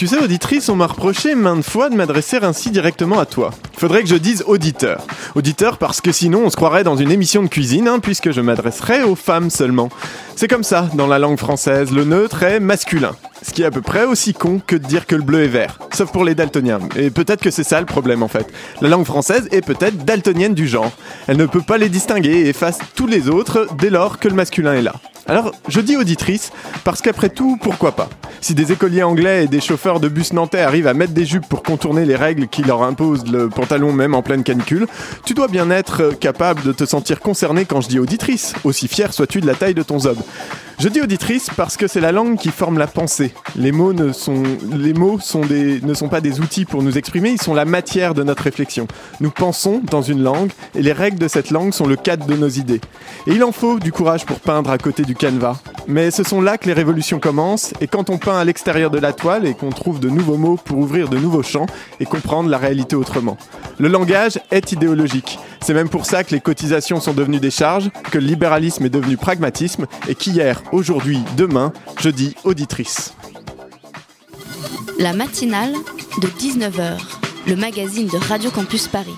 Tu sais, auditrice, on m'a reproché maintes fois de m'adresser ainsi directement à toi. Faudrait que je dise auditeur. Auditeur parce que sinon on se croirait dans une émission de cuisine, hein, puisque je m'adresserais aux femmes seulement. C'est comme ça, dans la langue française, le neutre est masculin. Ce qui est à peu près aussi con que de dire que le bleu est vert. Sauf pour les daltoniens. Et peut-être que c'est ça le problème en fait. La langue française est peut-être daltonienne du genre. Elle ne peut pas les distinguer et efface tous les autres dès lors que le masculin est là. Alors, je dis auditrice, parce qu'après tout, pourquoi pas Si des écoliers anglais et des chauffeurs de bus nantais arrivent à mettre des jupes pour contourner les règles qui leur imposent le pantalon même en pleine canicule, tu dois bien être capable de te sentir concerné quand je dis auditrice, aussi fier sois-tu de la taille de ton zob. Je dis auditrice parce que c'est la langue qui forme la pensée. Les mots, ne sont, pas des outils pour nous exprimer, ils sont la matière de notre réflexion. Nous pensons dans une langue et les règles de cette langue sont le cadre de nos idées. Et il en faut du courage pour peindre à côté du canevas. Mais ce sont là que les révolutions commencent et quand on peint à l'extérieur de la toile et qu'on trouve de nouveaux mots pour ouvrir de nouveaux champs et comprendre la réalité autrement. Le langage est idéologique. C'est même pour ça que les cotisations sont devenues des charges, que le libéralisme est devenu pragmatisme et qu'hier, aujourd'hui, demain, je dis auditrice. La matinale de 19h, le magazine de Radio Campus Paris.